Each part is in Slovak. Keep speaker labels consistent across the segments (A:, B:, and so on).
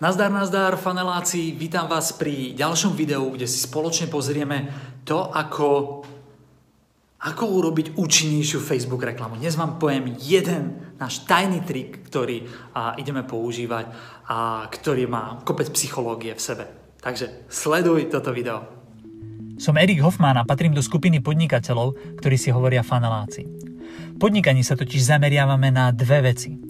A: Nazdar, nazdar, faneláci, vítam vás pri ďalšom videu, kde si spoločne pozrieme to, ako, ako urobiť účinnejšiu Facebook reklamu. Dnes vám poviem jeden náš tajný trik, ktorý a, ideme používať a ktorý má kopec psychológie v sebe. Takže sleduj toto video.
B: Som Erik Hoffman a patrím do skupiny podnikateľov, ktorí si hovoria faneláci. Podnikaní sa totiž zameriavame na dve veci –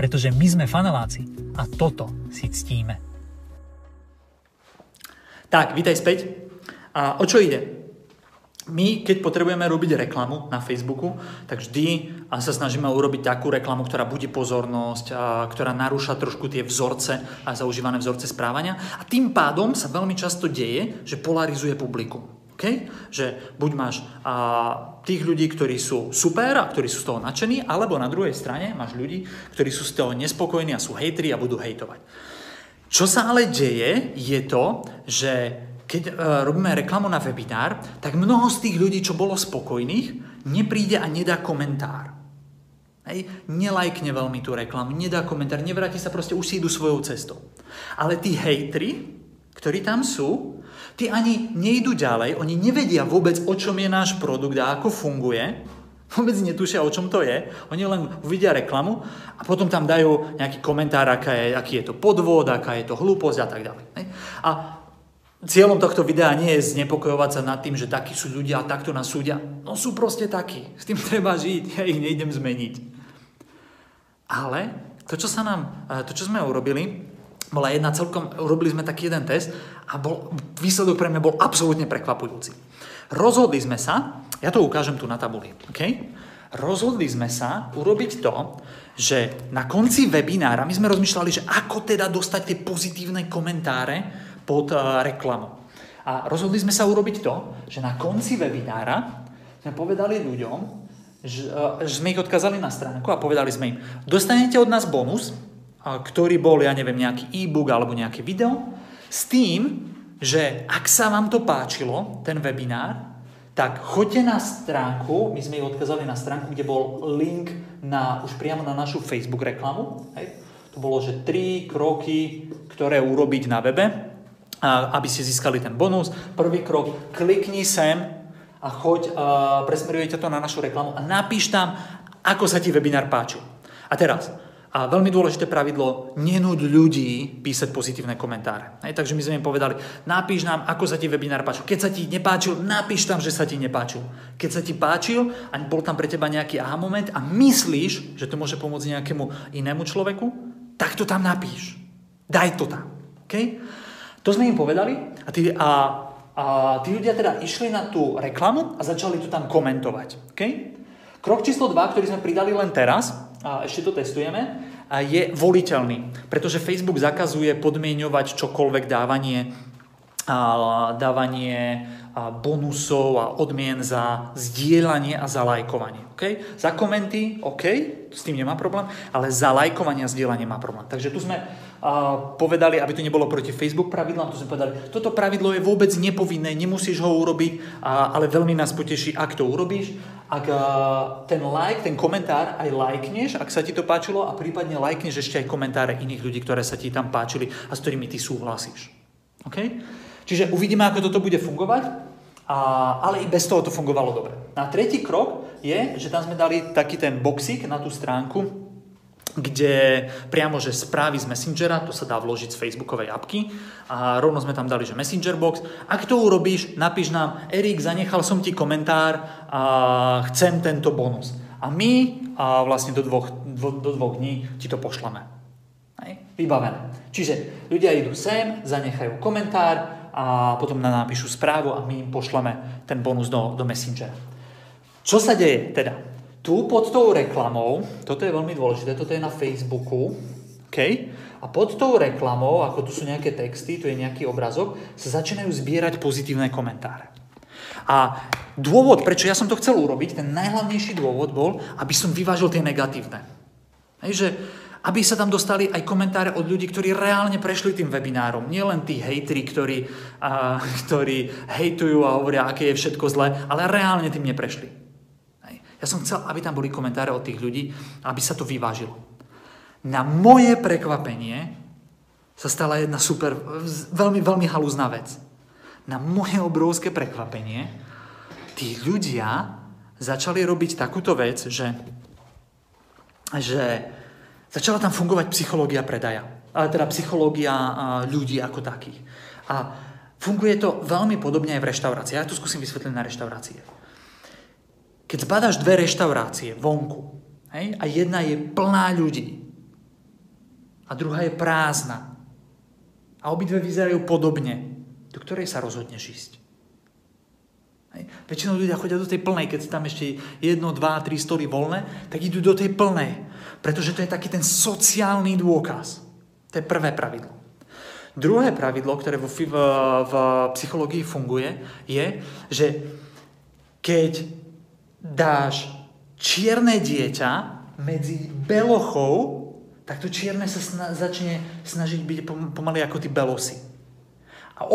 B: pretože my sme faneláci a toto si ctíme.
A: Tak, vítaj späť. A o čo ide? My, keď potrebujeme robiť reklamu na Facebooku, tak vždy sa snažíme urobiť takú reklamu, ktorá budí pozornosť, a ktorá narúša trošku tie vzorce a zaužívané vzorce správania. A tým pádom sa veľmi často deje, že polarizuje publikum. Okay? Že buď máš a, tých ľudí, ktorí sú super a ktorí sú z toho nadšení, alebo na druhej strane máš ľudí, ktorí sú z toho nespokojní a sú hejtri a budú hejtovať. Čo sa ale deje, je to, že keď e, robíme reklamu na webinár, tak mnoho z tých ľudí, čo bolo spokojných, nepríde a nedá komentár. Hej, nelajkne veľmi tú reklamu, nedá komentár, nevráti sa proste, už si idú svojou cestou. Ale tí hejtri, ktorí tam sú, tí ani nejdu ďalej, oni nevedia vôbec, o čom je náš produkt a ako funguje, vôbec netušia, o čom to je. Oni len uvidia reklamu a potom tam dajú nejaký komentár, aká je, aký je to podvod, aká je to hlúposť a tak ďalej. A cieľom tohto videa nie je znepokojovať sa nad tým, že takí sú ľudia a takto nás súdia. No sú proste takí. S tým treba žiť. Ja ich nejdem zmeniť. Ale to, čo, sa nám, to, čo sme urobili, bola jedna celkom, urobili sme taký jeden test a bol, výsledok pre mňa bol absolútne prekvapujúci. Rozhodli sme sa, ja to ukážem tu na tabuli, okay? rozhodli sme sa urobiť to, že na konci webinára my sme rozmýšľali, že ako teda dostať tie pozitívne komentáre pod uh, reklamu. A rozhodli sme sa urobiť to, že na konci webinára sme povedali ľuďom, že, uh, že sme ich odkázali na stránku a povedali sme im, dostanete od nás bonus, ktorý bol, ja neviem, nejaký e-book alebo nejaké video, s tým, že ak sa vám to páčilo, ten webinár, tak choďte na stránku, my sme ju odkazali na stránku, kde bol link na, už priamo na našu Facebook reklamu. Hej. To bolo, že tri kroky, ktoré urobiť na webe, aby ste získali ten bonus. Prvý krok, klikni sem a choď, presmerujete to na našu reklamu a napíš tam, ako sa ti webinár páčil. A teraz, a veľmi dôležité pravidlo, nenúď ľudí písať pozitívne komentáre. Hej, takže my sme im povedali, napíš nám, ako sa ti webinár páčil. Keď sa ti nepáčil, napíš tam, že sa ti nepáčil. Keď sa ti páčil a bol tam pre teba nejaký aha moment a myslíš, že to môže pomôcť nejakému inému človeku, tak to tam napíš. Daj to tam. Okay? To sme im povedali a tí, a, a tí ľudia teda išli na tú reklamu a začali to tam komentovať. Okay? Krok číslo 2, ktorý sme pridali len teraz, a ešte to testujeme, a je voliteľný, pretože Facebook zakazuje podmienovať čokoľvek dávanie, dávanie bonusov a odmien za zdieľanie a za lajkovanie. Okay? Za komenty, OK, s tým nemá problém, ale za lajkovanie a zdieľanie má problém. Takže tu sme uh, povedali, aby to nebolo proti Facebook pravidlám, tu sme povedali, toto pravidlo je vôbec nepovinné, nemusíš ho urobiť, uh, ale veľmi nás poteší, ak to urobíš. Ak uh, ten like, ten komentár aj lajkneš, ak sa ti to páčilo a prípadne lajkneš ešte aj komentáre iných ľudí, ktoré sa ti tam páčili a s ktorými ty súhlasíš. Okay? Čiže uvidíme, ako toto bude fungovať, a, ale i bez toho to fungovalo dobre. A tretí krok je, že tam sme dali taký ten boxík na tú stránku, kde priamo, že správy z Messengera, to sa dá vložiť z Facebookovej apky a rovno sme tam dali, že Messenger box. Ak to urobíš, napíš nám, Erik, zanechal som ti komentár a chcem tento bonus. A my a vlastne do dvoch, dvo, do dvoch dní ti to pošleme. Hej? Vybavené. Čiže ľudia idú sem, zanechajú komentár a potom nám napíšu správu a my im pošleme ten bonus do, do Messengera. Čo sa deje teda? tu pod tou reklamou, toto je veľmi dôležité, toto je na Facebooku, okay? a pod tou reklamou, ako tu sú nejaké texty, tu je nejaký obrazok, sa začínajú zbierať pozitívne komentáre. A dôvod, prečo ja som to chcel urobiť, ten najhlavnejší dôvod bol, aby som vyvážil tie negatívne. Hej, že aby sa tam dostali aj komentáre od ľudí, ktorí reálne prešli tým webinárom. Nie len tí hejtri, ktorí, a, ktorí hejtujú a hovoria, aké je všetko zlé, ale reálne tým neprešli. Ja som chcel, aby tam boli komentáre od tých ľudí, aby sa to vyvážilo. Na moje prekvapenie sa stala jedna super, veľmi, veľmi halúzná vec. Na moje obrovské prekvapenie tí ľudia začali robiť takúto vec, že, že začala tam fungovať psychológia predaja. Ale teda psychológia ľudí ako takých. A funguje to veľmi podobne aj v reštaurácii. Ja to skúsim vysvetliť na reštaurácie. Keď zbadaš dve reštaurácie vonku hej, a jedna je plná ľudí a druhá je prázdna a obidve vyzerajú podobne, do ktorej sa rozhodneš ísť? Hej. Väčšinou ľudia chodia do tej plnej, keď tam ešte jedno, dva, tri stoly voľné, tak idú do tej plnej, pretože to je taký ten sociálny dôkaz. To je prvé pravidlo. Druhé pravidlo, ktoré v, v, v psychológii funguje, je, že keď dáš čierne dieťa medzi belochou, tak to čierne sa sna- začne snažiť byť pomaly ako tí belosy. A